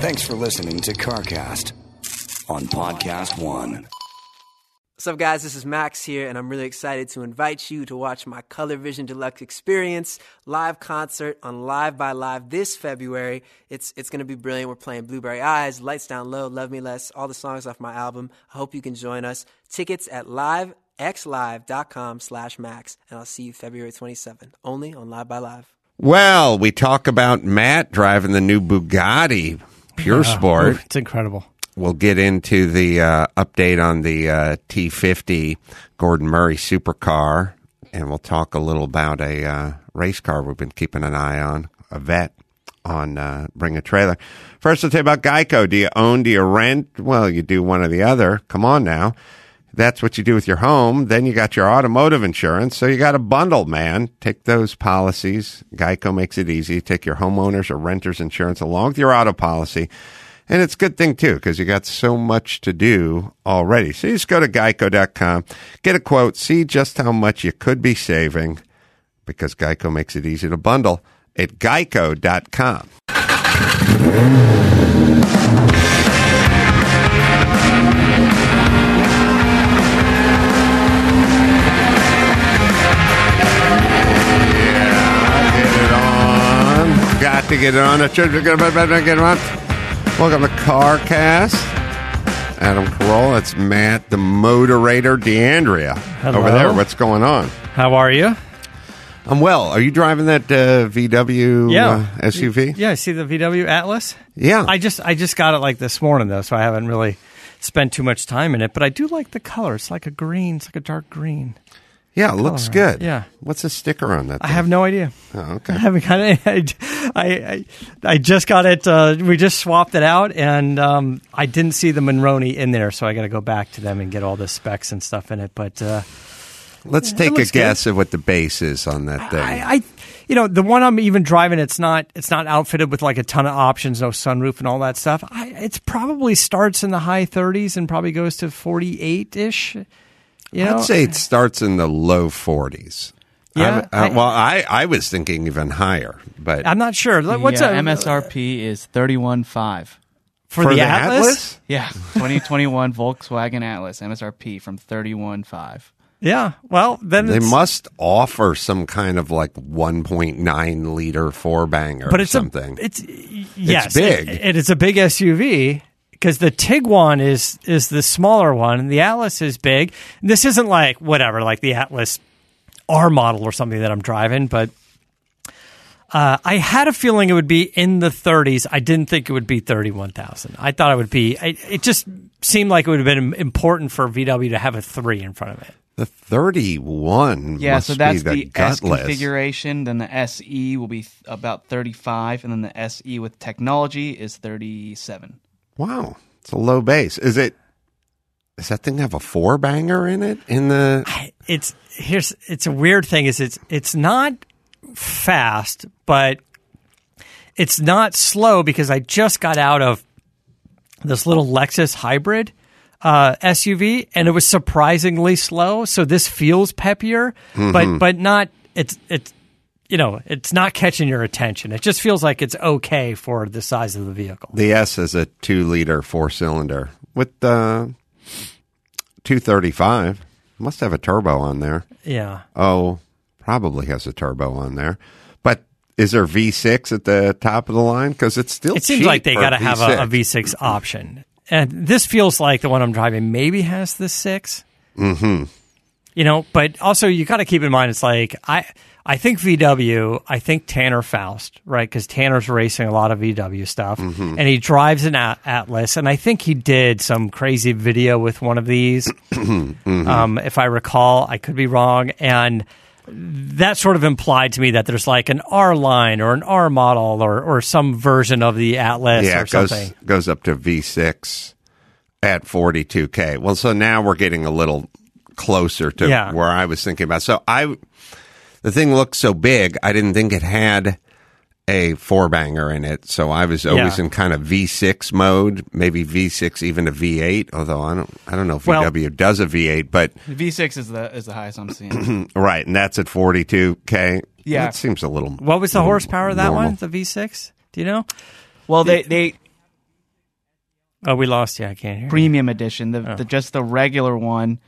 Thanks for listening to CarCast on Podcast One. What's up, guys? This is Max here, and I'm really excited to invite you to watch my Color Vision Deluxe Experience live concert on Live by Live this February. It's it's going to be brilliant. We're playing Blueberry Eyes, Lights Down Low, Love Me Less, all the songs off my album. I hope you can join us. Tickets at livexlive.com slash max, and I'll see you February 27th, only on Live by Live. Well, we talk about Matt driving the new Bugatti Pure Sport. Ooh, it's incredible. We'll get into the uh, update on the uh, T50 Gordon Murray supercar, and we'll talk a little about a uh, race car we've been keeping an eye on, a vet on uh, Bring a Trailer. First, I'll tell you about Geico. Do you own? Do you rent? Well, you do one or the other. Come on now. That's what you do with your home. Then you got your automotive insurance. So you got a bundle, man. Take those policies. Geico makes it easy. Take your homeowners or renters insurance along with your auto policy. And it's a good thing too, because you got so much to do already. So you just go to geico.com, get a quote, see just how much you could be saving because Geico makes it easy to bundle at geico.com. to get it on. I should get on. Welcome to CarCast. Adam Carolla. That's Matt, the moderator, D'Andrea. Hello. Over there. What's going on? How are you? I'm well. Are you driving that uh, VW Yeah. uh, SUV? Yeah, I see the VW Atlas. Yeah. I just I just got it like this morning though, so I haven't really spent too much time in it. But I do like the color. It's like a green. It's like a dark green. Yeah, it looks color. good. Yeah. What's the sticker on that? I thing? have no idea. Oh, I haven't got it. I, I, I just got it. Uh, we just swapped it out, and um, I didn't see the Monroney in there, so I got to go back to them and get all the specs and stuff in it. But uh, Let's take a looks good. guess at what the base is on that thing. I, I, you know, the one I'm even driving, it's not, it's not outfitted with like a ton of options, no sunroof and all that stuff. I, it's probably starts in the high 30s and probably goes to 48 ish. You know, I'd say it starts in the low 40s. Yeah, I, I, uh, I- well, I, I was thinking even higher, but I'm not sure. What's yeah, a MSRP is thirty one five. for, the, Atlas? Yeah, twenty twenty one Volkswagen Atlas MSRP from thirty one five. Yeah. Well, then they it's, must offer some kind of like 1.9 liter four banger but it's something. A, it's yes, big. It, it is a big SUV because the Tiguan is is the smaller one, and the Atlas is big. This isn't like whatever, like the Atlas R model or something that I'm driving, but. Uh, I had a feeling it would be in the 30s. I didn't think it would be 31,000. I thought it would be. I, it just seemed like it would have been important for VW to have a three in front of it. the 31 Yeah, must so that's be the, the, S configuration. Then the SE will be th- about thirty five, and then the SE with technology is thirty seven. Wow, it's a low base. Is it? Does that thing have a four banger in it? In the it's here's it's a weird thing is it's it's not fast but it's not slow because I just got out of this little Lexus hybrid uh, SUV and it was surprisingly slow so this feels peppier but but not it's it's you know it's not catching your attention it just feels like it's okay for the size of the vehicle the S is a two liter four cylinder with uh, 235. Must have a turbo on there. yeah Oh, probably has a turbo on there. But is there V6 at the top of the line? Because it's still it seems like they got to have a, a V6. V6 option. And this feels like the one I'm driving maybe has the 6. Mm-hmm. You know, but also you got to keep in mind it's like I I think VW, I think Tanner Faust, right? Because Tanner's racing a lot of VW stuff, Mm-hmm. and he drives an At- Atlas, and I think he did some crazy video with one of these, Mm-hmm. um, if I recall. I could be wrong, and that sort of implied to me that there's like an R line or an R model or or some version of the Atlas Yeah, or it goes, something. goes up to V6 at 42K. Well, so now we're getting a little closer to Yeah. where I was thinking about. So I, the thing looked so big, I didn't think it had a four banger in it. So I was always Yeah. in kind of V6 mode, maybe V6 even a V8. Although I don't, I don't know if Well- VW does a V8, but V six is the is the highest I'm seeing. right, and that's at 42K. Yeah. that seems a little. What was the horsepower of that normal. one? The V6? Do you know? Well, they they Oh, we lost you. I can't hear. you. premium edition, the, Oh. the just the regular one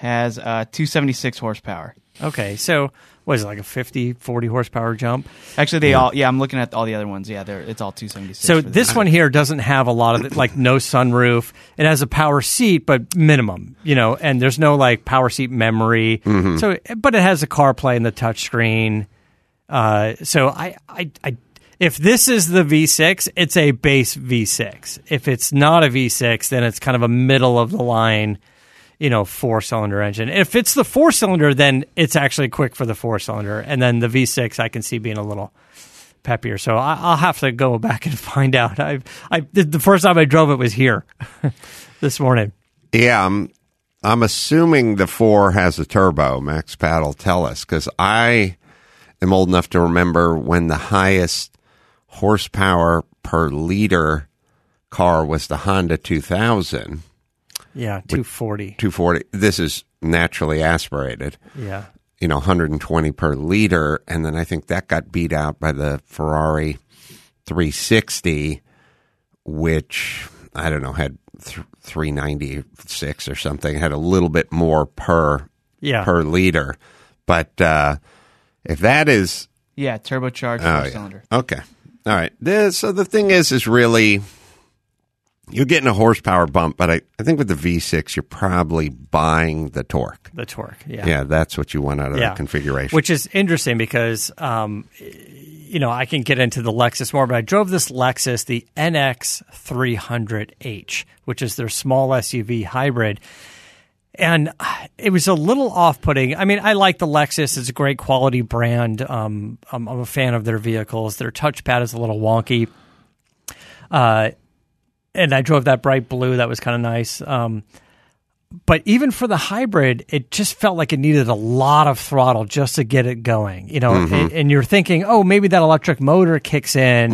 has uh 276 horsepower. Okay, so what is it like a 50, 40 horsepower jump? Actually, they all yeah. I'm looking at all the other ones. Yeah, they're it's all 276. So for the- this one here doesn't have a lot of the- like no sunroof. It has a power seat, but minimum, you know, and there's no like power seat memory. So, but it has a CarPlay and the touchscreen. Uh, so I, I, I, if this is the V6, it's a base V6. If it's not a V6, then it's kind of a middle of the line, you know, four cylinder engine. If it's the four cylinder, then it's actually quick for the four cylinder, and then the V6 I can see being a little peppier. So I, I'll have to go back and find out. I, I the first time I drove it was here this morning. Yeah, I'm, I'm assuming the four has a turbo. Max Pat will tell us because I am old enough to remember when the highest horsepower per liter car was the Honda 2000, Yeah, two forty. 240. This is naturally aspirated, Yeah, you know, 120 per liter. And then I think that got beat out by the Ferrari 360, which I don't know, had th- 396 or something, had a little bit more per yeah. per liter. But uh, if that is yeah turbocharged oh, four yeah. cylinder. okay, all right. The- so the thing is, is really you're getting a horsepower bump, but I, I think with the V6, you're probably buying the torque. the torque. Yeah, Yeah, that's what you want out of Yeah. that configuration. which is interesting because um, you know I can get into the Lexus more, but I drove this Lexus, the NX 300H, which is their small SUV hybrid. And it was a little off-putting. I mean, I like the Lexus; it's a great quality brand. Um, I'm, I'm a fan of their vehicles. Their touchpad is a little wonky. Uh, and I drove that bright blue. That was kind of nice. Um, but even for the hybrid, it just felt like it needed a lot of throttle just to get it going. You know, and, and you're thinking, oh, maybe that electric motor kicks in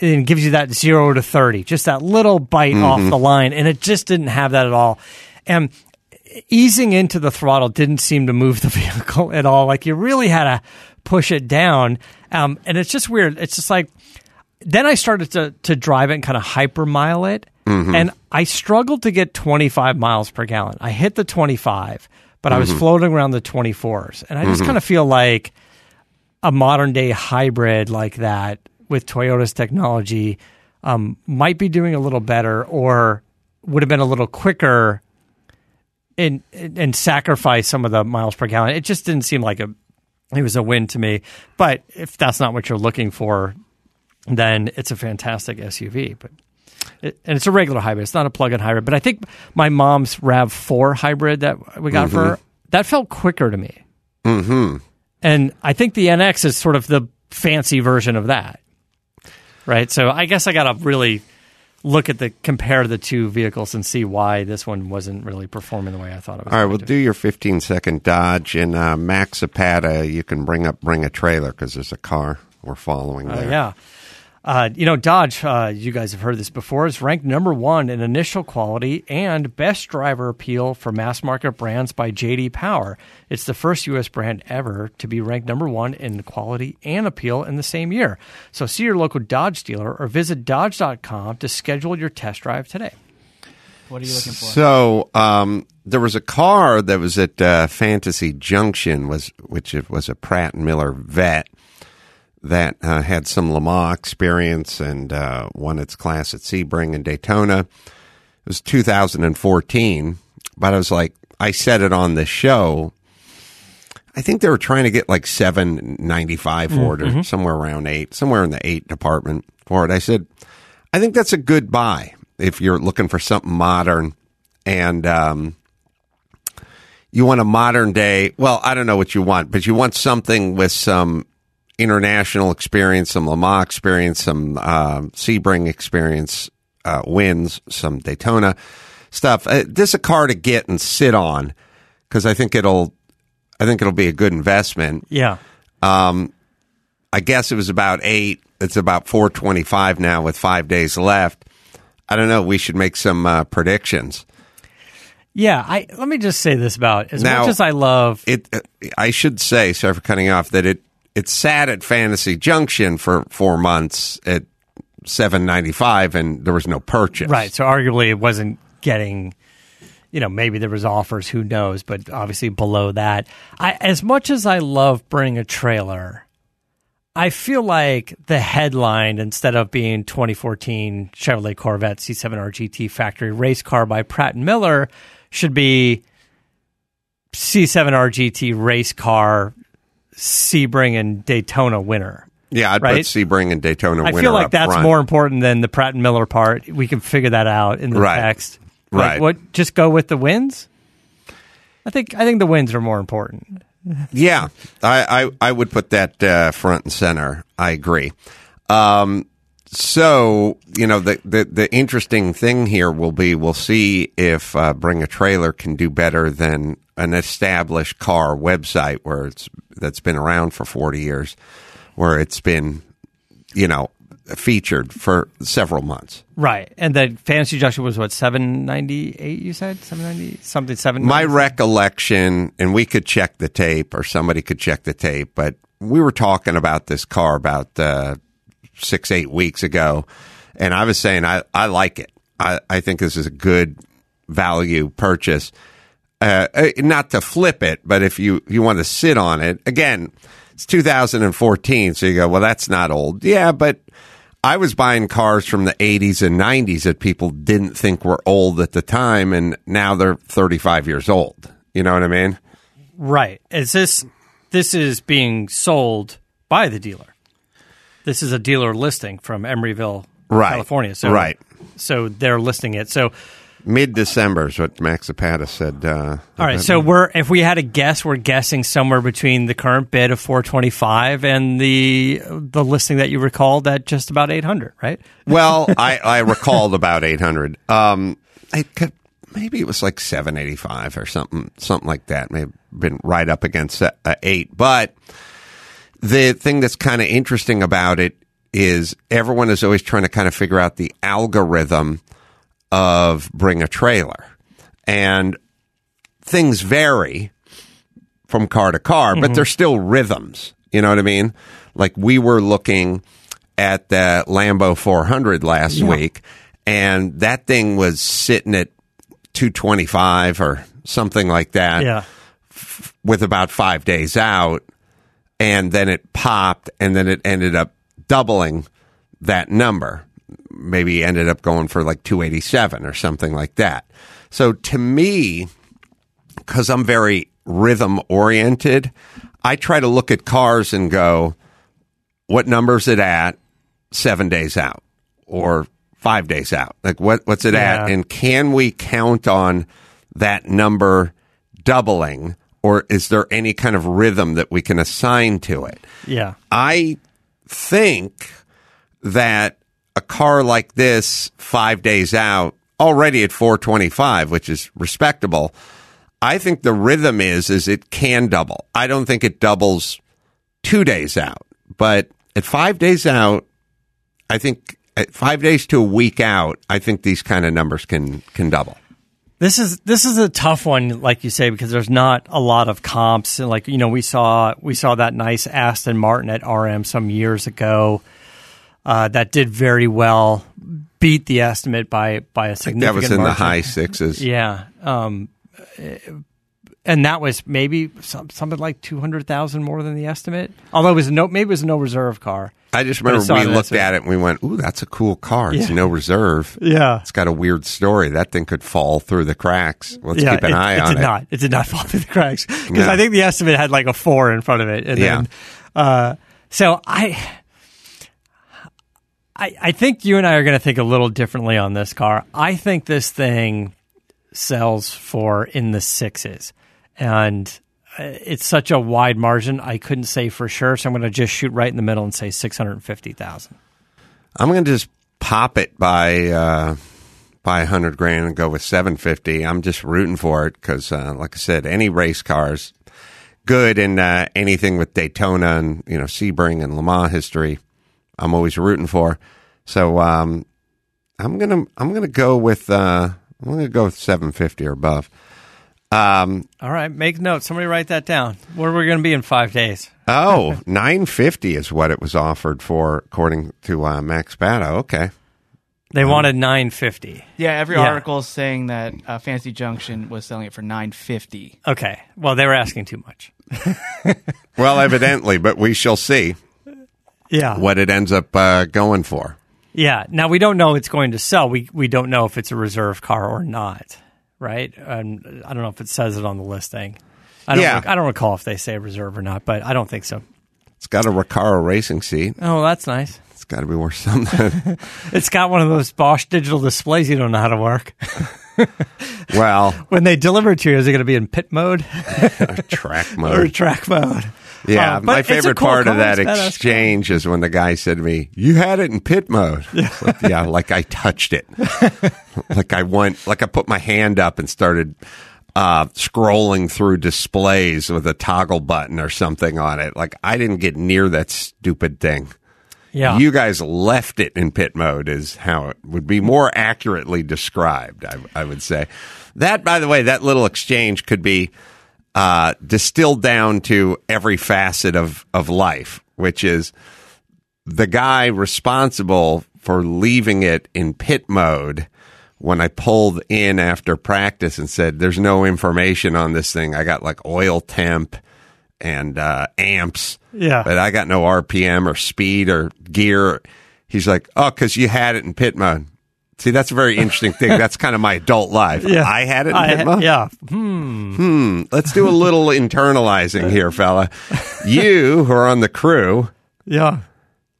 and gives you that zero to thirty, just that little bite off the line, and it just didn't have that at all. And easing into the throttle didn't seem to move the vehicle at all. Like you really had to push it down, um, and it's just weird. It's just like then I started to to drive it and kind of hyper mile it, mm-hmm. and I struggled to get 25 miles per gallon. I hit the 25, but I was mm-hmm. floating around the 24s, and I just mm-hmm. kind of feel like a modern day hybrid like that with Toyota's technology um, might be doing a little better, or would have been a little quicker, and and sacrifice some of the miles per gallon. It just didn't seem like a it was a win to me. But if that's not what you're looking for, then it's a fantastic SUV. But it, and it's a regular hybrid. It's not a plug-in hybrid. But I think my mom's Rav Four hybrid that we got for her that felt quicker to me. Mm-hmm. And I think the NX is sort of the fancy version of that, right? So I guess I got to really look at the compare the two vehicles and see why this one wasn't really performing the way I thought it was. All right, we'll do your 15 second dodge. And uh, Max Zapata, you can bring up, bring a trailer because there's a car we're following Uh, there. yeah. Uh, you know, Dodge, uh, you guys have heard this before, is ranked number one in initial quality and best driver appeal for mass market brands by JD Power. It's the first U.S. brand ever to be ranked number one in quality and appeal in the same year. So see your local Dodge dealer or visit Dodge.com to schedule your test drive today. What are you looking for? So um, there was a car that was at uh, Fantasy Junction, was which was a Pratt and Miller vet that uh, had some Le Mans experience and uh, won its class at Sebring and Daytona. It was 2014, but I was like, I said it on the show. I think they were trying to get like seven ninety five for it, or somewhere around eight, somewhere in the eight department for it. I said, I think that's a good buy if you're looking for something modern and um, you want a modern day. Well, I don't know what you want, but you want something with some international experience, some Le Mans experience, some um, Sebring experience, uh, wins, some Daytona stuff. Uh, this is a car to get and sit on because I think it'll, I think it'll be a good investment. Yeah. I guess it was about eight. It's about four twenty-five now with five days left. I don't know. We should make some uh, predictions. Yeah. I Let me just say this about as Now- much as I love It. uh, I should say, sorry for cutting off, that it it sat at Fantasy Junction for four months. at seven ninety five, and there was no purchase. Right. So arguably it wasn't getting you know, maybe there was offers, who knows, but obviously below that. I as much as I love bring a trailer, I feel like the headline instead of being 2014 Chevrolet Corvette C7R GT factory race car by Pratt and Miller should be C7R GT race car Sebring and Daytona winner. Yeah, I'd Right? put Sebring and Daytona. Winner. I feel like that's front. more important than the Pratt and Miller part. We can figure that out in the Right. text. But Right. What? Just go with the wins. I think. I think the wins are more important. Yeah, I, I, I would put that uh, front and center. I agree. Um, so you know the, the the interesting thing here will be we'll see if uh, Bring a Trailer can do better than an established car website where it's that's been around for forty years, where it's been you know featured for several months. Right. And the fantasy junction was what seven ninety eight. You said seven ninety something seven. My recollection, and we could check the tape, or somebody could check the tape, but we were talking about this car about uh, six, eight weeks ago, and I was saying I, I like it. I, I think this is a good value purchase. Uh, uh, not to flip it, but if you, you want to sit on it, again, it's 2014, so you go, well, that's not old. Yeah, but I was buying cars from the 80s and 90s that people didn't think were old at the time, and now they're 35 years old. You know what I mean? right. Is this this is being sold by the dealer? This is a dealer listing from Emeryville, Right. California. So Right. So they're listing it. So Mid December is what Max Zapata said. Uh, All right, so we're if we had a guess, we're guessing somewhere between the current bid of 425 and the the listing that you recalled at just about 800, right? well, I, I recalled about 800. Um, I could, maybe it was like 785 or something, something like that. May have been right up against uh, eight. But the thing that's kind of interesting about it is everyone is always trying to kind of figure out the algorithm of bring a trailer. And things vary from car to car, but mm-hmm. they're still rhythms. You know what I mean? Like we were looking at the Lambo 400 last week, and that thing was sitting at 225 or something like that Yeah. with about five days out, and then it popped, and then it ended up doubling that number. Maybe ended up going for like 287 or something like that. So to me, because I'm very rhythm oriented, I try to look at cars and go, what number's it at seven days out or five days out? Like what what's it Yeah. at? And can we count on that number doubling or is there any kind of rhythm that we can assign to it? Yeah. I think that a car like this, five days out, already at 425, which is respectable. I think the rhythm is is it can double. I don't think it doubles two days out, but at five days out, I think at five days to a week out, I think these kind of numbers can can double. This is this is a tough one, like you say, because there's not a lot of comps. And like you know, we saw we saw that nice Aston Martin at RM some years ago uh, that did very well, beat the estimate by by a significant. That was in the high sixes. Yeah. Um, and that was maybe some, something like two hundred thousand more than the estimate. Although it was no, maybe it was a no reserve car. I just remember not we looked at it and we went, "Ooh, that's a cool car. It's Yeah. no reserve. Yeah. It's got a weird story. That thing could fall through the cracks. Let's keep an it, eye it on did it." not. It did not fall through the cracks because No. I think the estimate had like a four in front of it. And Yeah. Then, uh, so I, I, I think you and I are going to think a little differently on this car. I think this thing sells for in the sixes, and uh, it's such a wide margin. I couldn't say for sure, so I'm going to just shoot right in the middle and say six hundred fifty thousand. I'm going to just pop it by uh, by hundred grand and go with seven fifty. I'm just rooting for it because, uh, like I said, any race cars good and uh, anything with Daytona and you know Sebring and Le Mans history, I'm always rooting for. So um, I'm gonna I'm gonna go with uh, I'm gonna go with 750 or above. Um, All right, make notes. Somebody write that down. Where we're going to be in five days. oh, 950 is what it was offered for, according to uh, Max Bato. Okay. They wanted nine fifty. Yeah, every Yeah. article is saying that uh, Fantasy Junction was selling it for nine fifty. Okay. Well, they were asking too much. Well, evidently, but we shall see Yeah. what it ends up uh, going for. Yeah. Now we don't know it's going to sell. We we don't know if it's a reserve car or not. Right. Um, I don't know if it says it on the listing. I don't. Yeah. rec- I don't recall if they say reserve or not, but I don't think so. It's got a Recaro racing seat. Oh, that's nice. It's got to be worth something. It's got one of those Bosch digital displays you don't know how to work. well, When they deliver it to you, is it going to be in pit mode or track mode? or track mode? Yeah, Uh, my favorite cool part of that It's a badass car. exchange is when the guy said to me, "You had it in pit mode." It's like, yeah, like I touched it. like I went, like I put my hand up and started uh, scrolling through displays with a toggle button or something on it. Like I didn't get near that stupid thing. Yeah. You guys left it in pit mode, is how it would be more accurately described, I, I would say. That, by the way, that little exchange could be uh, distilled down to every facet of, of life, which is the guy responsible for leaving it in pit mode when I pulled in after practice and said, There's no information on this thing. I got like oil temp and uh, amps. Yeah. But I got no RPM or speed or gear. He's like, Oh, because you had it in pit mode. See, that's a very interesting thing. That's kind of my adult life. Yeah. I had it in I- yeah. Hmm. Hmm. Let's do a little internalizing here, fella. You who are on the crew Yeah.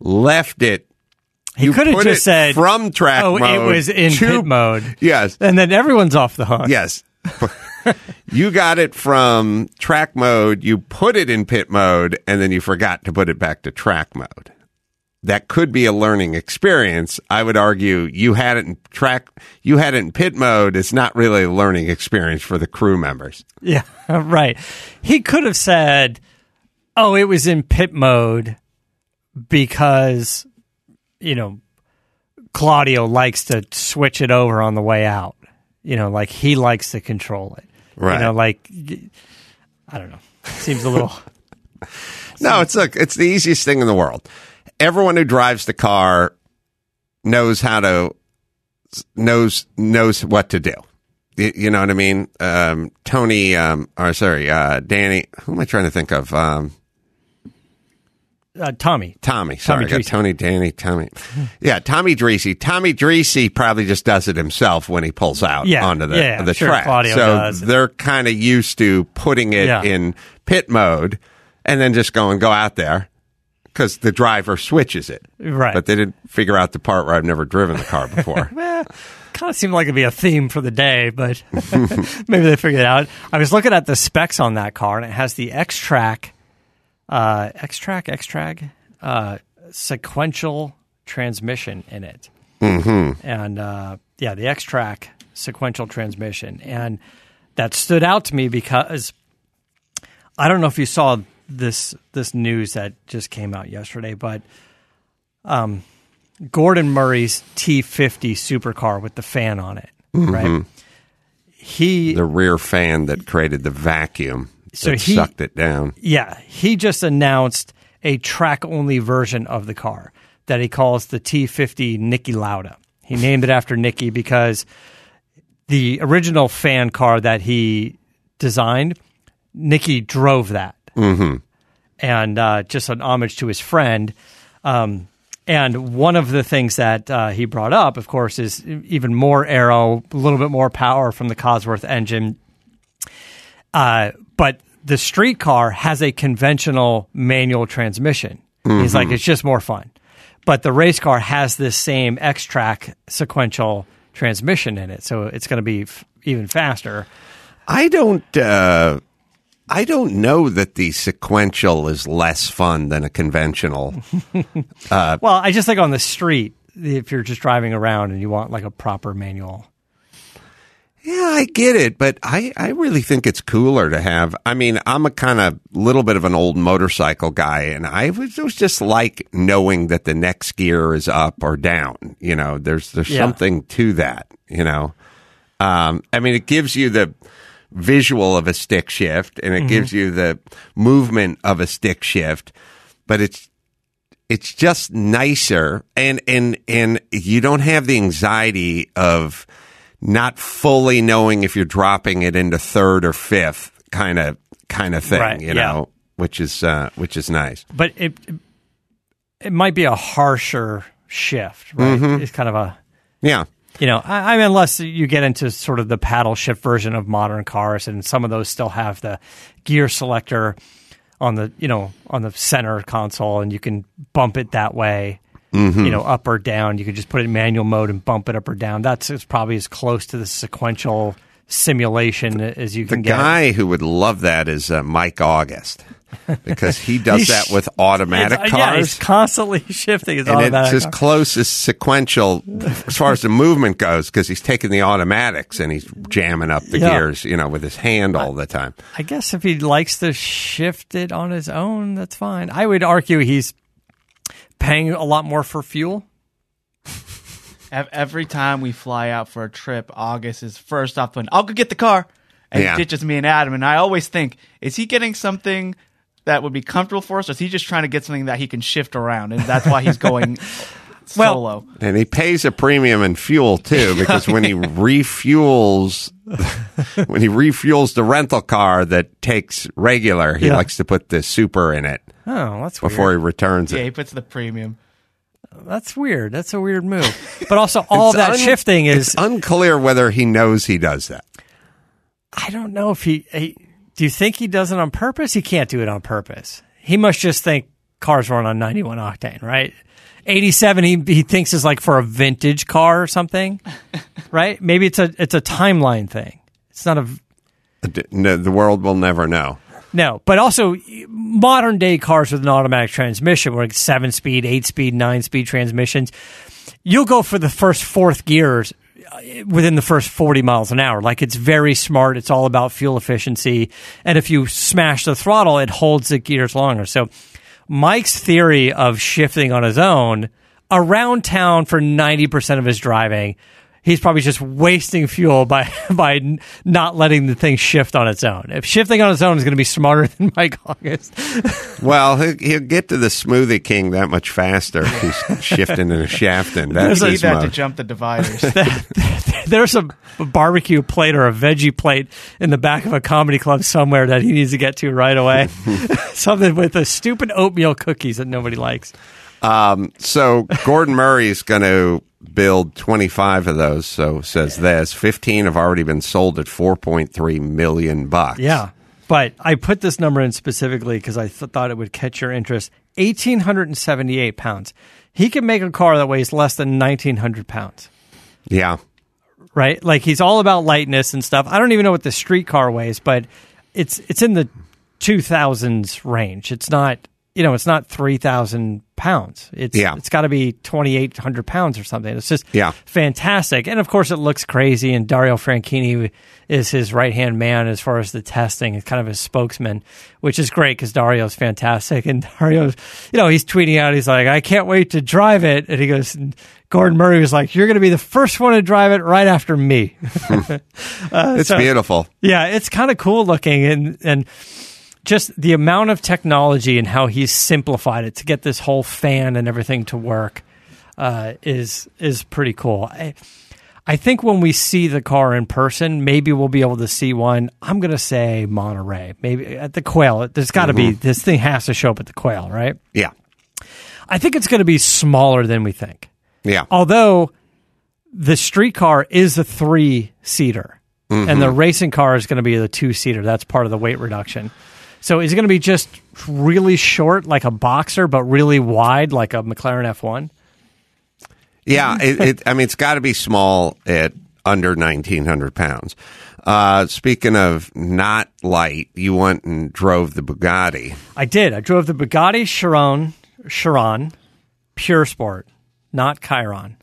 left it. He could have just said from track Oh, it was in to- pit mode. Yes, And then everyone's off the hook. yes. you got it from track mode. You put it in pit mode, and then you forgot to put it back to track mode. That could be a learning experience. I would argue you had it in track, you had it in pit mode. It's not really a learning experience for the crew members. Yeah, right. He could have said, "Oh, it was in pit mode because you know Claudio likes to switch it over on the way out. You know, like he likes to control it. Right. You know, like I don't know. Seems a little. No, it's look, it's the easiest thing in the world. Everyone who drives the car knows how to knows knows what to do. You, you know what I mean? Um, Tony, um, or sorry, uh, Danny. Who am I trying to think of? Um, Uh, Tommy. Tommy. Sorry, Tommy I got Dreese. Tony, Danny, Tommy. Yeah, Tommy Dreesy. Tommy Dreesy probably just does it himself when he pulls out Yeah, onto the yeah, the sure, track. Claudio so does. they're kind of used to putting it Yeah. in pit mode and then just going go out there because the driver switches it. Right. But they didn't figure out the part where I've never driven the car before. Eh, kind of seemed like it'd be a theme for the day, but maybe they figured it out. I was looking at the specs on that car, and it has the Xtrac, uh, Xtrac, X Track, uh, sequential transmission in it, mm-hmm. and uh, yeah, the Xtrac sequential transmission, and that stood out to me because I don't know if you saw this this news that just came out yesterday, but um, Gordon Murray's T50 supercar with the fan on it, mm-hmm. right? He the rear fan that created the vacuum So he- sucked it down. yeah, he just announced a track only version of the car that he calls the T50 Niki Lauda. He named it after Niki because the original fan car that he designed, Niki drove that. Mm-hmm. And uh, just an homage to his friend. Um, and one of the things that uh, he brought up, of course, is even more aero, a little bit more power from the Cosworth engine. Uh, but the street car has a conventional manual transmission. He's like, it's just more fun. But the race car has this same Xtrac sequential transmission in it, so it's going to be f- even faster. I don't. Uh, I don't know that the sequential is less fun than a conventional. Well, I just think on the street, if you're just driving around and you want like a proper manual. Yeah, I get it, but I, I really think it's cooler to have. I mean, I'm a kind of little bit of an old motorcycle guy, and I was, it was just like knowing that the next gear is up or down. You know, there's there's Yeah. something to that. You know, um, I mean, it gives you the visual of a stick shift and it gives you the movement of a stick shift, but it's it's just nicer and and and you don't have the anxiety of not fully knowing if you're dropping it into third or fifth kind of kind of thing, Right, you yeah. know, which is uh, which is nice. but it it might be a harsher shift, right? Mm-hmm. It's kind of a Yeah. You know, I, I mean, unless you get into sort of the paddle shift version of modern cars, and some of those still have the gear selector on the you know on the center console, and you can bump it that way. Mm-hmm. You know, up or down. You can just put it in manual mode and bump it up or down. That's it's probably as close to the sequential simulation as you The can get. The guy who would love that is uh, Mike August because he does that with automatic It's- uh, Yeah, he's cars. constantly shifting his and automatic. it's as car. close as sequential as far as the movement goes because he's taking the automatics and he's jamming up the Yeah. gears, you know, with his hand all the time. I guess if he likes to shift it on his own, that's fine. I would argue he's paying a lot more for fuel. Every time we fly out for a trip, August is first off when I'll go get the car, and Yeah. he ditches me and Adam. And I always think, is he getting something that would be comfortable for us, or is he just trying to get something that he can shift around, and that's why he's going Well- solo? And he pays a premium in fuel too because when he refuels when he refuels the rental car that takes regular, he Yeah. likes to put the super in it Oh, that's before weird. he returns Yeah, it. he puts the premium. That's weird. That's a weird move. But also, all that un- shifting is. It's unclear whether he knows he does that. I don't know if he, he. Do you think he does it on purpose? He can't do it on purpose. He must just think cars run on 91 octane, right? 87 he, he thinks is like for a vintage car or something, right? Maybe it's a it's a timeline thing. It's not a The, no, the world will never know. No, but also modern day cars with an automatic transmission, like seven speed, eight speed, nine speed transmissions, you'll go for the first fourth gears Uh, within the first 40 miles an hour. Like it's very smart. It's all about fuel efficiency. And if you smash the throttle, it holds the gears longer. So Mike's theory of shifting on his own around town for 90% of his driving he's probably just wasting fuel by by not letting the thing shift on its own. If shifting on its own is going to be smarter than Mike August, Well, he'll, he'll get to the Smoothie King that much faster if he's shifting in a shaft and shafting. That's You need his that to jump the dividers. there's a barbecue plate or a veggie plate in the back of a comedy club somewhere that he needs to get to right away. Something with the stupid oatmeal cookies that nobody likes. Um, so Gordon Murray is going to build 25 of those. So says this. 15 have already been sold at 4.3 million bucks. Yeah. But I put this number in specifically because I th- thought it would catch your interest. 1,878 pounds. He can make a car that weighs less than 1,900 pounds. Yeah. right? Like he's all about lightness and stuff. I don't even know what the street car weighs, but it's it's in the two thousands range. It's not you know it's not three thousand pounds. It's Yeah. it's got to be twenty eight hundred pounds or something. It's just Yeah. fantastic, and of course it looks crazy. And Dario Franchitti is his right hand man as far as the testing. It's kind of his spokesman, which is great because Dario's fantastic. And Dario's you know he's tweeting out he's like I can't wait to drive it, and he goes. Gordon Murray was like, "You're going to be the first one to drive it right after me." It's uh, so- beautiful. Yeah, it's kind of cool looking and and just the amount of technology and how he's simplified it to get this whole fan and everything to work uh, is is pretty cool. I, I think when we see the car in person, maybe we'll be able to see one. I'm going to say Monterey, maybe at the Quail. There's got to be mm-hmm. this thing has to show up at the Quail, right? Yeah. I think it's going to be smaller than we think Yeah. although the street car is a three seater and the mm-hmm. racing car is going to be the two seater that's part of the weight reduction so is it going to be just really short like a boxer but really wide like a mclaren f1 Yeah, it, it, I mean, it's got to be small at under 1,900 pounds. Uh, speaking of not light, you went and drove the Bugatti. i did i drove the bugatti chiron chiron pure sport not chiron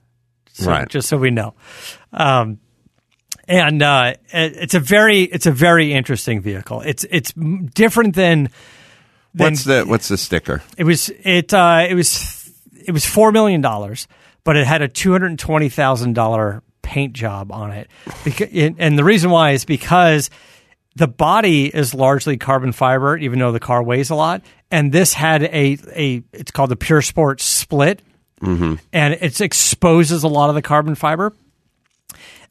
so, Right. just so we know um, and uh, it's a very it's a very interesting vehicle it's it's different than than What's the What's the sticker? It was it uh, it was it was four million dollars, but it had a two hundred twenty thousand dollar paint job on it. Because, and the reason why is because the body is largely carbon fiber, even though the car weighs a lot. And this had a a it's called the Pure Sport Split, and it exposes a lot of the carbon fiber.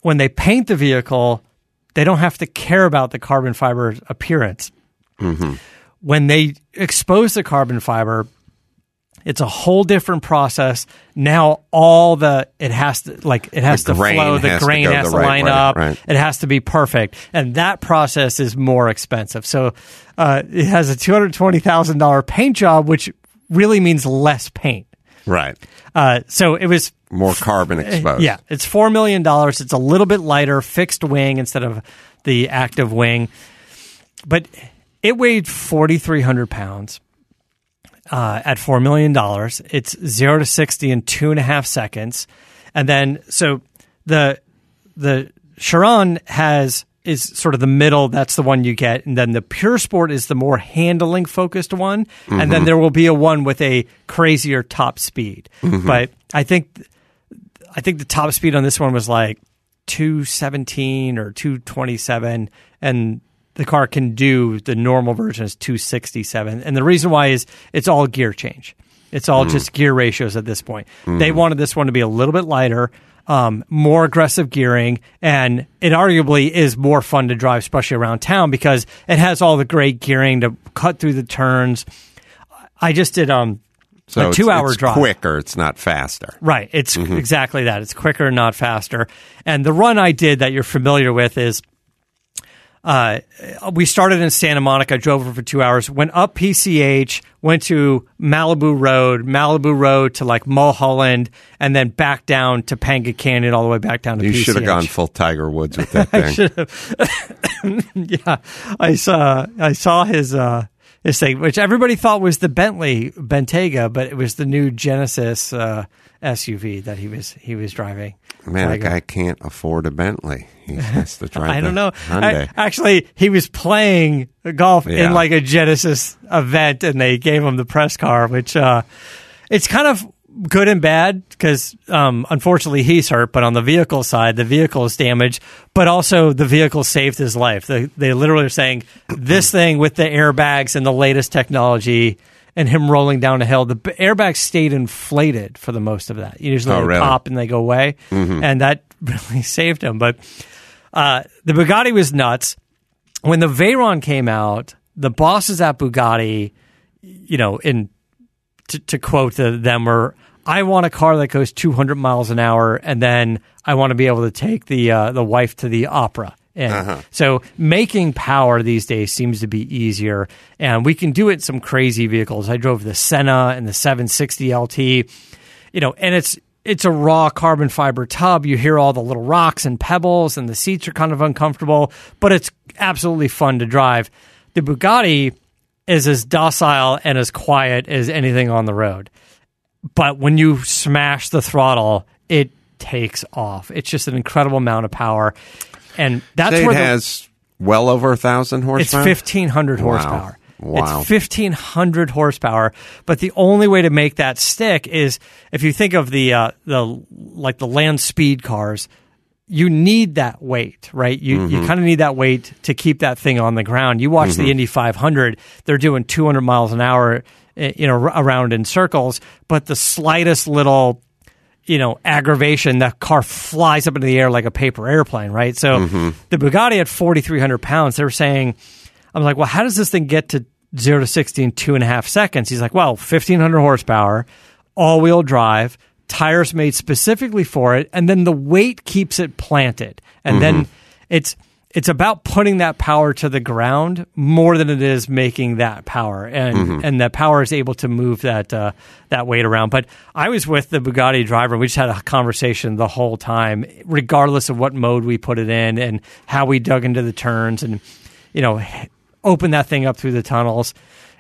When they paint the vehicle, they don't have to care about the carbon fiber appearance. When they expose the carbon fiber, it's a whole different process. Now all the it has to like it has to flow, the has grain go has to right line way, up, right. it has to be perfect, and that process is more expensive. So uh, it has a two hundred twenty thousand dollar paint job, which really means less paint. Right. Uh, so it was More carbon eh, exposed. yeah, it's four million dollars. It's a little bit lighter, fixed wing instead of the active wing, but it weighed forty three hundred pounds. Uh, at four million dollars, it's zero to sixty in two and a half seconds, and then so the the Chiron has is sort of the middle. That's the one you get, and then the Pure Sport is the more handling focused one, and then mm-hmm. there will be a one with a crazier top speed. Mm-hmm. But I think I think the top speed on this one was like 217 or 227 and the car can do the normal version is 267 and the reason why is it's all gear change. It's all just gear ratios at this point. They wanted this one to be a little bit lighter um, more aggressive gearing and it arguably is more fun to drive especially around town because it has all the great gearing to cut through the turns. I just did um So a two-hour it's drive. quicker. It's not faster. Right. It's Mm-hmm. exactly that. It's quicker, not faster. And the run I did that you're familiar with is uh, we started in Santa Monica, drove over for two hours, went up PCH, went to Malibu Road, Malibu Road to like Mulholland, and then back down to Panga Canyon, all the way back down to You PCH. should have gone full Tiger Woods with that thing. yeah, I saw I saw his uh, his thing, which everybody thought was the Bentley Bentayga, but it was the new Genesis uh, SUV that he was he was driving. Man, that Tiger. guy can't afford a Bentley. He has to drive. I don't know. I- actually, he was playing golf Yeah. in like a Genesis event, and they gave him the press car, which uh, it's kind of good and bad because um, unfortunately he's hurt. But on the vehicle side, the vehicle is damaged, but also the vehicle saved his life. They, they literally are saying this thing with the airbags and the latest technology. And him rolling down a hill, the airbags stayed inflated for the most of that. Usually Oh, they really? pop and they go away, and that really saved him. But uh, the Bugatti was nuts. When the Veyron came out, the bosses at Bugatti, you know, in to, to quote the, them were, I want a car that goes 200 miles an hour, and then I want to be able to take the uh, the wife to the opera. And so making power these days seems to be easier, and we can do it in some crazy vehicles. I drove the Senna and the 760 LT, you know, and it's it's a raw carbon fiber tub. You hear all the little rocks and pebbles, and the seats are kind of uncomfortable, but it's absolutely fun to drive. The Bugatti is as docile and as quiet as anything on the road. But when you smash the throttle, it takes off. It's just an incredible amount of power. And that's where it the, has well over a thousand horsepower. it's 1500 Wow. horsepower. Wow. It's 1500 horsepower, but the only way to make that stick is if you think of the uh, the like the land speed cars, you need that weight, right? You Mm-hmm. you kind of need that weight to keep that thing on the ground. You watch the Indy 500; they're doing 200 miles an hour, Eh, you know, around in circles. But the slightest little, you know, aggravation, that car flies up into the air like a paper airplane, right? So mm-hmm. the Bugatti at 4,300 pounds, they were saying, I'm like, well, how does this thing get to zero to 60 in two and a half seconds? He's like, well, 1,500 horsepower, all wheel drive, tires made specifically for it, and then the weight keeps it planted. And then mm-hmm. it's it's about putting that power to the ground more than it is making that power, and and that power is able to move that uh, that weight around. But I was with the Bugatti driver; we just had a conversation the whole time, regardless of what mode we put it in and how we dug into the turns, and you know, open that thing up through the tunnels.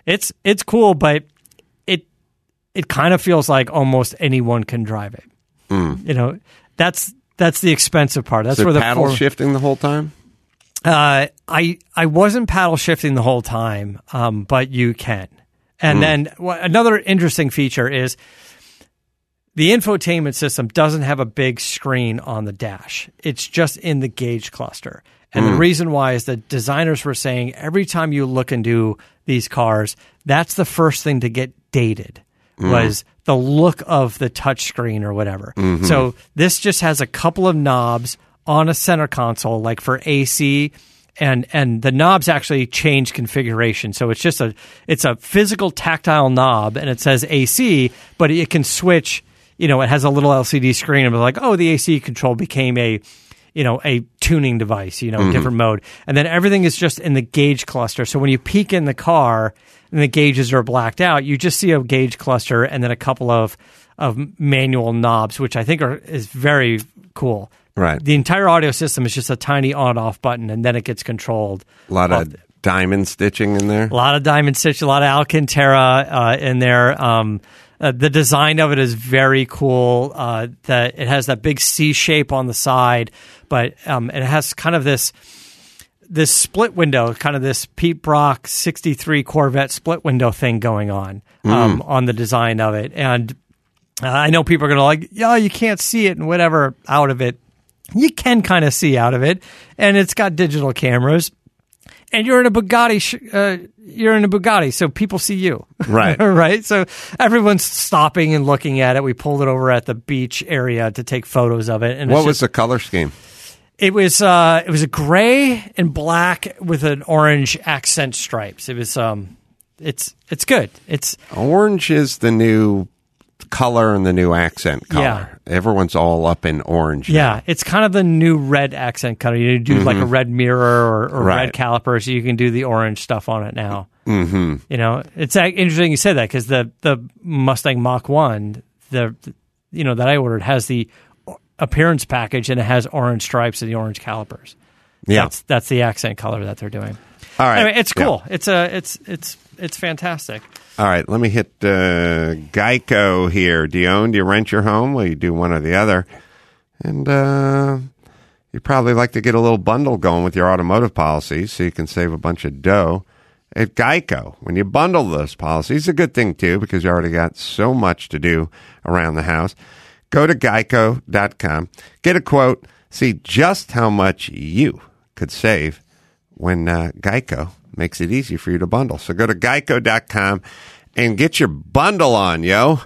It's it's cool, but it it kind of feels like almost anyone can drive it. You know, that's that's the expensive part. That's Is where the paddle four- shifting the whole time? Uh, I I wasn't paddle shifting the whole time, um, but you can. And then wha- another interesting feature is the infotainment system doesn't have a big screen on the dash. It's just in the gauge cluster. And the reason why is that designers were saying every time you look into these cars, that's the first thing to get dated was the look of the touchscreen or whatever. So this just has a couple of knobs on a center console, like for AC, and and the knobs actually change configuration. So it's just a it's a physical tactile knob, and it says AC, but it can switch. You know, it has a little LCD screen, and it's like, oh, the AC control became a you know a tuning device. You know, mm-hmm. different mode, and then everything is just in the gauge cluster. So when you peek in the car and the gauges are blacked out, you just see a gauge cluster and then a couple of of manual knobs, which I think are is very cool. Right. The entire audio system is just a tiny on off button, and then it gets controlled. A lot of diamond stitching in there. a lot of diamond stitch, a lot of Alcantara uh, in there. Um, uh, the design of it is very cool. Uh, that it has that big C shape on the side, but um, it has kind of this this split window, kind of this Pete Brock '63 Corvette split window thing going on um, on the design of it. And uh, I know people are going to like, yeah, you can't see it and whatever out of it. You can kind of see out of it, and it's got digital cameras and you're in a Bugatti. Sh- uh, you're in a Bugatti, so people see you, Right. right. So everyone's stopping and looking at it. We pulled it over at the beach area to take photos of it. And What it's was the color scheme? it was? Uh, it was a gray and black with an orange accent stripes. It was. Um, it's it's good. It's Orange is the new color and the new accent color. Yeah. Everyone's all up in orange. now. yeah, it's kind of the new red accent color. You do like a red mirror or, or Mm-hmm. Right. red caliper, so you can do the orange stuff on it now. Mm-hmm. You know, it's interesting you said that because the the Mustang Mach One, the you know that I ordered has the appearance package and it has orange stripes and the orange calipers. Yeah. that's that's the accent color that they're doing. All right. Anyway, it's Yeah. cool. It's a it's it's it's fantastic. All right, let me hit uh, Geico here. Do you own? Do you rent your home? Well, you do one or the other. And uh, you'd probably like to get a little bundle going with your automotive policies so you can save a bunch of dough at Geico. When you bundle those policies, it's a good thing too because you already got so much to do around the house. Go to geico.com, get a quote, see just how much you could save when uh, Geico makes it easy for you to bundle. So go to geico.com and get your bundle on, yo.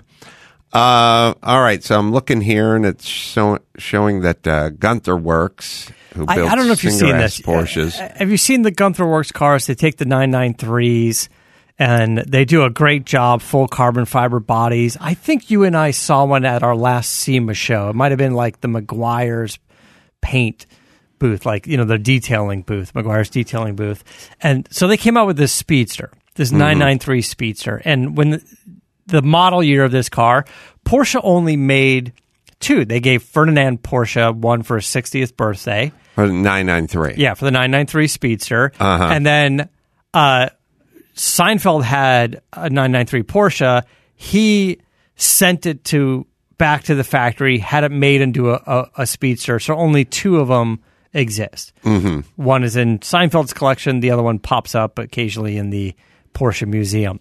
Uh, all right, so I'm looking here and it's show, showing that uh, Gunther Werks, who I, builds I don't know if you've seen this. Porsches. Uh, Have you seen the Gunther Werks cars? They take the 993s and they do a great job, full carbon fiber bodies. I think you and I saw one at our last SEMA show. It might have been like the Meguiar's paint booth, like, you know, the detailing booth, Meguiar's detailing booth. And so they came out with this Speedster, this 993 Speedster. And when the, the model year of this car, Porsche only made two. They gave Ferdinand Porsche one for his 60th birthday. Or 993. Yeah, for the 993 Speedster. Uh-huh. And then uh, Seinfeld had a 993 Porsche. He sent it to back to the factory, had it made into a, a, a Speedster. So only two of them exist. Mm-hmm. One is in Seinfeld's collection. The other one pops up occasionally in the Porsche Museum.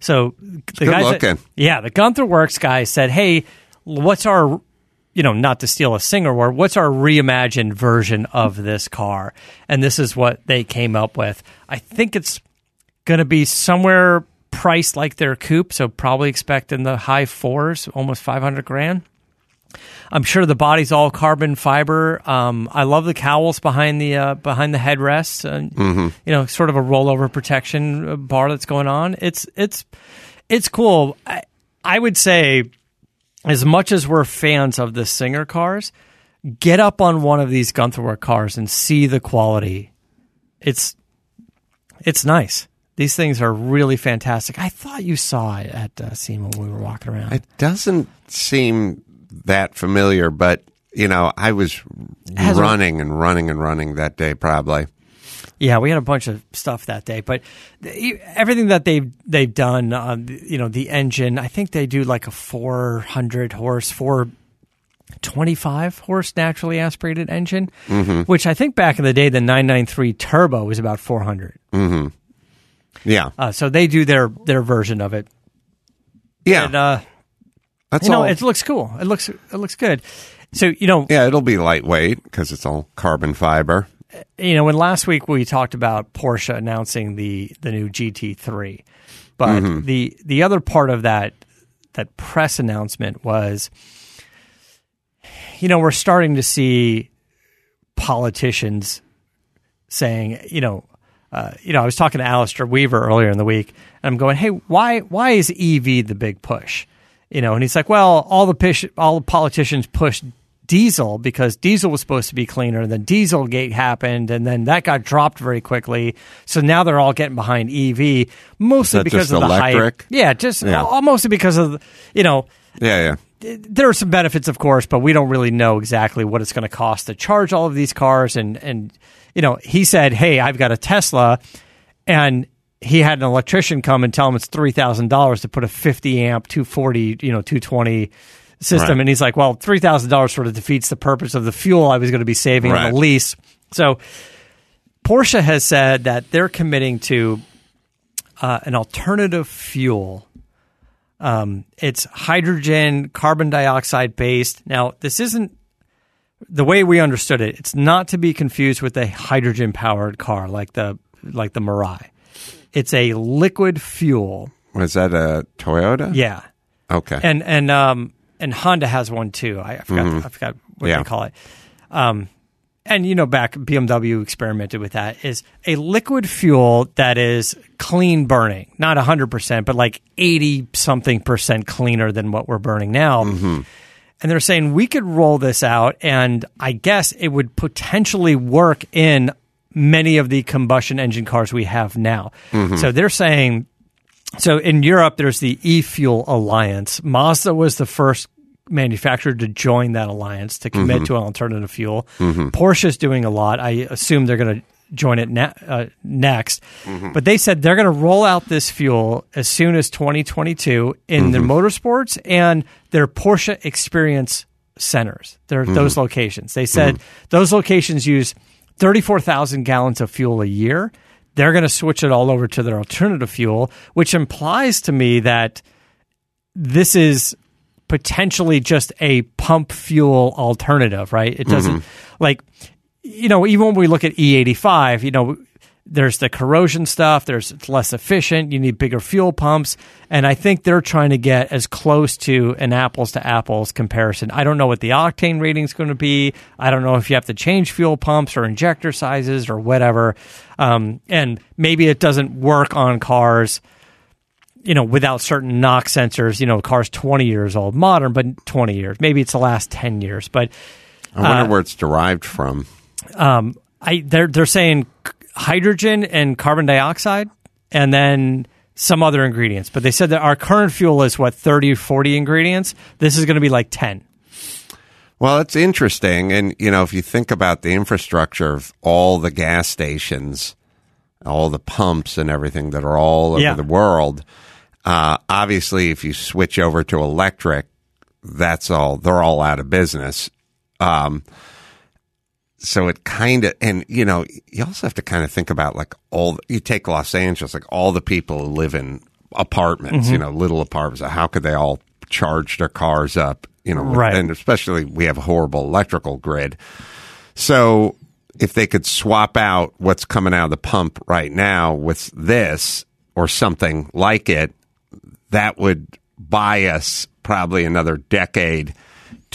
So the that- looking. yeah, the Gunther Werks guy said, "Hey, what's our, you know, not to steal a Singer word, what's our reimagined version of this car?" And this is what they came up with. I think it's going to be somewhere priced like their coupe, so probably expect in the high fours, almost five hundred grand. I'm sure the body's all carbon fiber. Um, I love the cowls behind the uh, behind the headrest. Uh, You know, sort of a rollover protection uh, bar that's going on. It's it's it's cool. I, I would say, as much as we're fans of the Singer cars, get up on one of these Gunther Werks cars and see the quality. It's it's nice. These things are really fantastic. I thought you saw it at uh, SEMA when we were walking around. It doesn't seem that familiar, but, you know, I was has a- running and running and running that day probably. Yeah, we had a bunch of stuff that day, but the- everything that they've they've done, uh, you know, the engine. I think they do like a 400 horse, 425 horse naturally aspirated engine, which I think back in the day the 993 turbo was about 400. Yeah. Uh, so they do their their version of it. Yeah. And, uh, That's you know, all. it looks cool. It looks it looks good. So you know, yeah, it'll be lightweight because it's all carbon fiber. you know, when last week we talked about Porsche announcing the the new GT3, but Mm-hmm. the the other part of that that press announcement was, you know, we're starting to see politicians saying, you know, uh, you know, I was talking to Alistair Weaver earlier in the week, and I'm going, hey, why why is EV the big push? You know, and he's like, well, all the push, all the politicians pushed diesel because diesel was supposed to be cleaner, and then Dieselgate happened, and then that got dropped very quickly. So now they're all getting behind EV, mostly because of the electric? hype. Yeah, just Yeah. all- mostly because of you know Yeah, yeah. there are some benefits, of course, but we don't really know exactly what it's going to cost to charge all of these cars. And and you know, he said, "Hey, I've got a Tesla," and he had an electrician come and tell him it's three thousand dollars to put a fifty amp, two forty, you know, two twenty system. Right. And he's like, "Well, three thousand dollars sort of defeats the purpose of the fuel I was going to be saving on the lease." So Porsche has said that they're committing to uh, an alternative fuel um, it's hydrogen, carbon dioxide based. Now, this isn't the way we understood it. It's not to be confused with a hydrogen powered car like the like the Mirai. It's a liquid fuel. Was that a Toyota? Yeah, Okay. and and um and Honda has one too. I, I forgot I forgot what Yeah. they call it. Um, and you know, back BMW experimented with that. Is a liquid fuel that is clean burning, not hundred percent, but like eighty something percent cleaner than what we're burning now. And they're saying we could roll this out, and I guess it would potentially work in many of the combustion engine cars we have now. Mm-hmm. So they're saying so in Europe, there's the e-fuel alliance. Mazda was the first manufacturer to join that alliance to commit mm-hmm. to an alternative fuel. Mm-hmm. Porsche's doing a lot. I assume they're going to join it uh, next. But they said they're going to roll out this fuel as soon as 2022 in their motorsports and their Porsche Experience centers. Their those locations. They said those locations use 34,000 gallons of fuel a year. They're going to switch it all over to their alternative fuel, which implies to me that this is potentially just a pump fuel alternative, right? It doesn't mm-hmm. like you know, even when we look at E85, you know, there's the corrosion stuff, there's it's less efficient, you need bigger fuel pumps, and I think they're trying to get as close to an apples to apples comparison. I don't know what the octane rating is going to be. I don't know if you have to change fuel pumps or injector sizes or whatever. Um, and maybe it doesn't work on cars you know, without certain knock sensors, you know, cars 20 years old, modern, but 20 years. Maybe it's the last 10 years, but I wonder uh, where it's derived from. I they're they're saying hydrogen and carbon dioxide and then some other ingredients. But they said that our current fuel is what 30 or 40 ingredients. This is going to be like 10. Well, it's interesting. And, you know, if you think about the infrastructure of all the gas stations, all the pumps and everything that are all over Yeah. the world, uh, obviously, if you switch over to electric, that's all, they're all out of business. Um, so it kind of, and you know, you also have to kind of think about like all, you take Los Angeles, like all the people who live in apartments, mm-hmm. you know, little apartments. How could they all charge their cars up? You know, Right. and especially we have a horrible electrical grid. So if they could swap out what's coming out of the pump right now with this or something like it, that would buy us probably another decade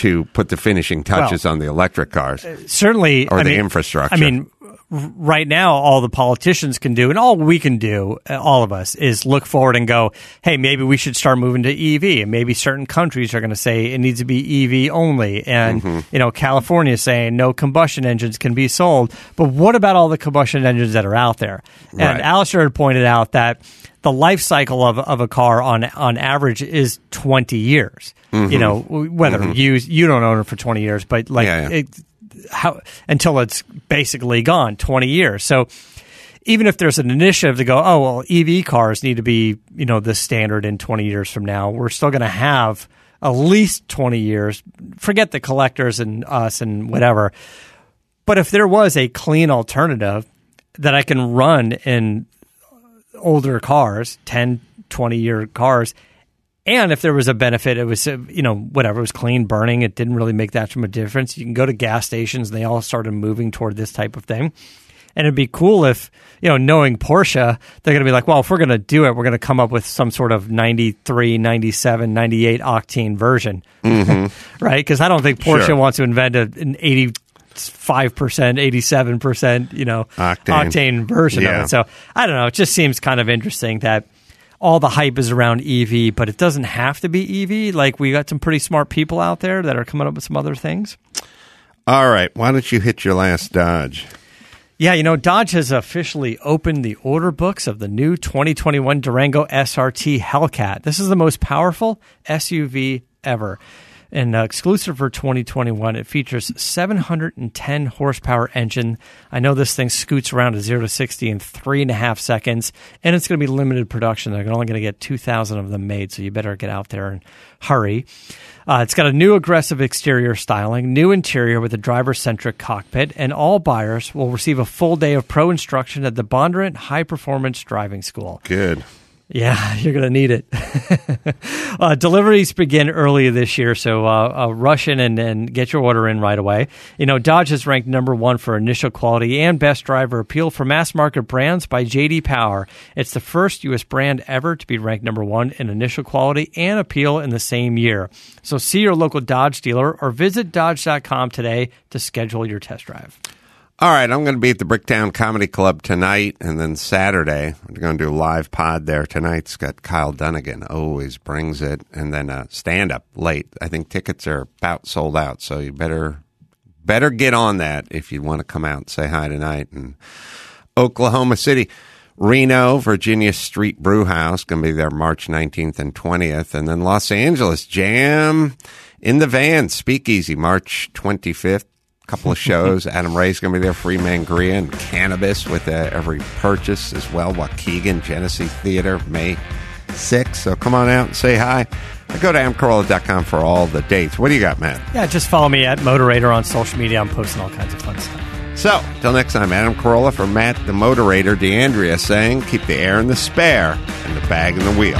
to put the finishing touches on the electric cars. certainly Or I the mean- infrastructure. I mean, right now, all the politicians can do, and all we can do, uh, all of us, is look forward and go, "Hey, maybe we should start moving to EV." And maybe certain countries are going to say it needs to be EV only, and Mm-hmm. you know, California is saying no combustion engines can be sold. But what about all the combustion engines that are out there? Right. And Alistair had pointed out that the life cycle of, of a car on on average is 20 years. Mm-hmm. You know, whether you you don't own it for 20 years, but like Yeah, yeah. It, how until it's basically gone 20 years. So even if there's an initiative to go, oh well, EV cars need to be you know the standard in 20 years from now, we're still going to have at least 20 years. Forget the collectors and us and whatever. But if there was a clean alternative that I can run in older cars, 10, 20 year cars, And if there was a benefit, it was, you know, whatever, it was clean burning. It didn't really make that much of a difference. You can go to gas stations and they all started moving toward this type of thing. And it'd be cool if, you know, knowing Porsche, they're going to be like, well, if we're going to do it, we're going to come up with some sort of 93, 97, 98 octane version. Mm-hmm. right? Because I don't think Porsche Sure. wants to invent a, an 85%, 87%, you know, Octane. octane version Yeah. of it. So I don't know. It just seems kind of interesting that all the hype is around EV, but it doesn't have to be EV. Like we got some pretty smart people out there that are coming up with some other things. All right. Why don't you hit your last Dodge? Yeah, you know, Dodge has officially opened the order books of the new 2021 Durango SRT Hellcat. This is the most powerful SUV ever. And uh, exclusive for 2021, it features 710 horsepower engine. I know this thing scoots around to zero to 60 in three and a half seconds, and it's going to be limited production. They're only going to get 2,000 of them made, so you better get out there and hurry. Uh, it's got a new aggressive exterior styling, new interior with a driver centric cockpit, and all buyers will receive a full day of pro instruction at the Bondurant High Performance Driving School. Good. Yeah, you're going to need it. uh, deliveries begin early this year, so uh, uh, rush in and, and get your order in right away. You know, Dodge is ranked number one for initial quality and best driver appeal for mass market brands by JD Power. It's the first U.S. brand ever to be ranked number one in initial quality and appeal in the same year. So see your local Dodge dealer or visit Dodge.com today to schedule your test drive. All right, I'm going to be at the Bricktown Comedy Club tonight, and then Saturday we're going to do a live pod there. Tonight's got Kyle Dunnigan, always brings it, and then uh, stand up late. I think tickets are about sold out, so you better better get on that if you want to come out and say hi tonight. And Oklahoma City, Reno, Virginia Street Brew House, going to be there March 19th and 20th, and then Los Angeles Jam in the Van Speakeasy March 25th couple of shows. Adam Ray's going to be there, Free Mangria and Cannabis with uh, every purchase as well. Waukegan, Genesee Theater, May 6th. So come on out and say hi. Go to amcorolla.com for all the dates. What do you got, Matt? Yeah, just follow me at Motorator on social media. I'm posting all kinds of fun stuff. So, till next time, Adam Carolla for Matt the Motorator, D'Andrea saying, keep the air in the spare and the bag in the wheel.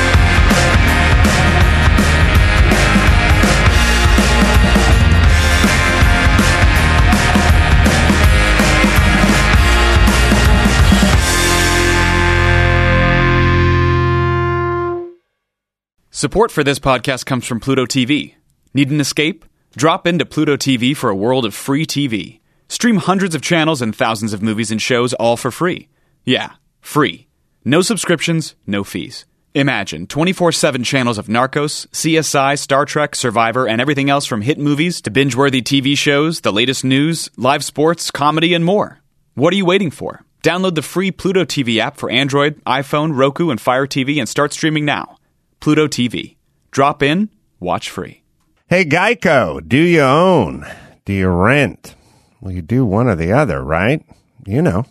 Support for this podcast comes from Pluto TV. Need an escape? Drop into Pluto TV for a world of free TV. Stream hundreds of channels and thousands of movies and shows all for free. Yeah, free. No subscriptions, no fees. Imagine 24 7 channels of Narcos, CSI, Star Trek, Survivor, and everything else from hit movies to binge worthy TV shows, the latest news, live sports, comedy, and more. What are you waiting for? Download the free Pluto TV app for Android, iPhone, Roku, and Fire TV and start streaming now. Pluto TV. Drop in, watch free. Hey, Geico, do you own? Do you rent? Well, you do one or the other, right? You know,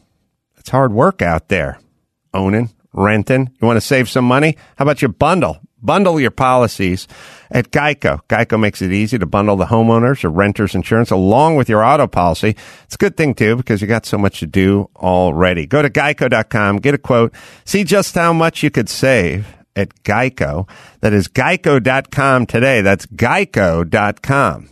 it's hard work out there. Owning, renting. You want to save some money? How about you bundle? Bundle your policies at Geico. Geico makes it easy to bundle the homeowners or renters insurance along with your auto policy. It's a good thing too because you got so much to do already. Go to geico.com, get a quote, see just how much you could save at Geico. That is geico.com today. That's geico.com.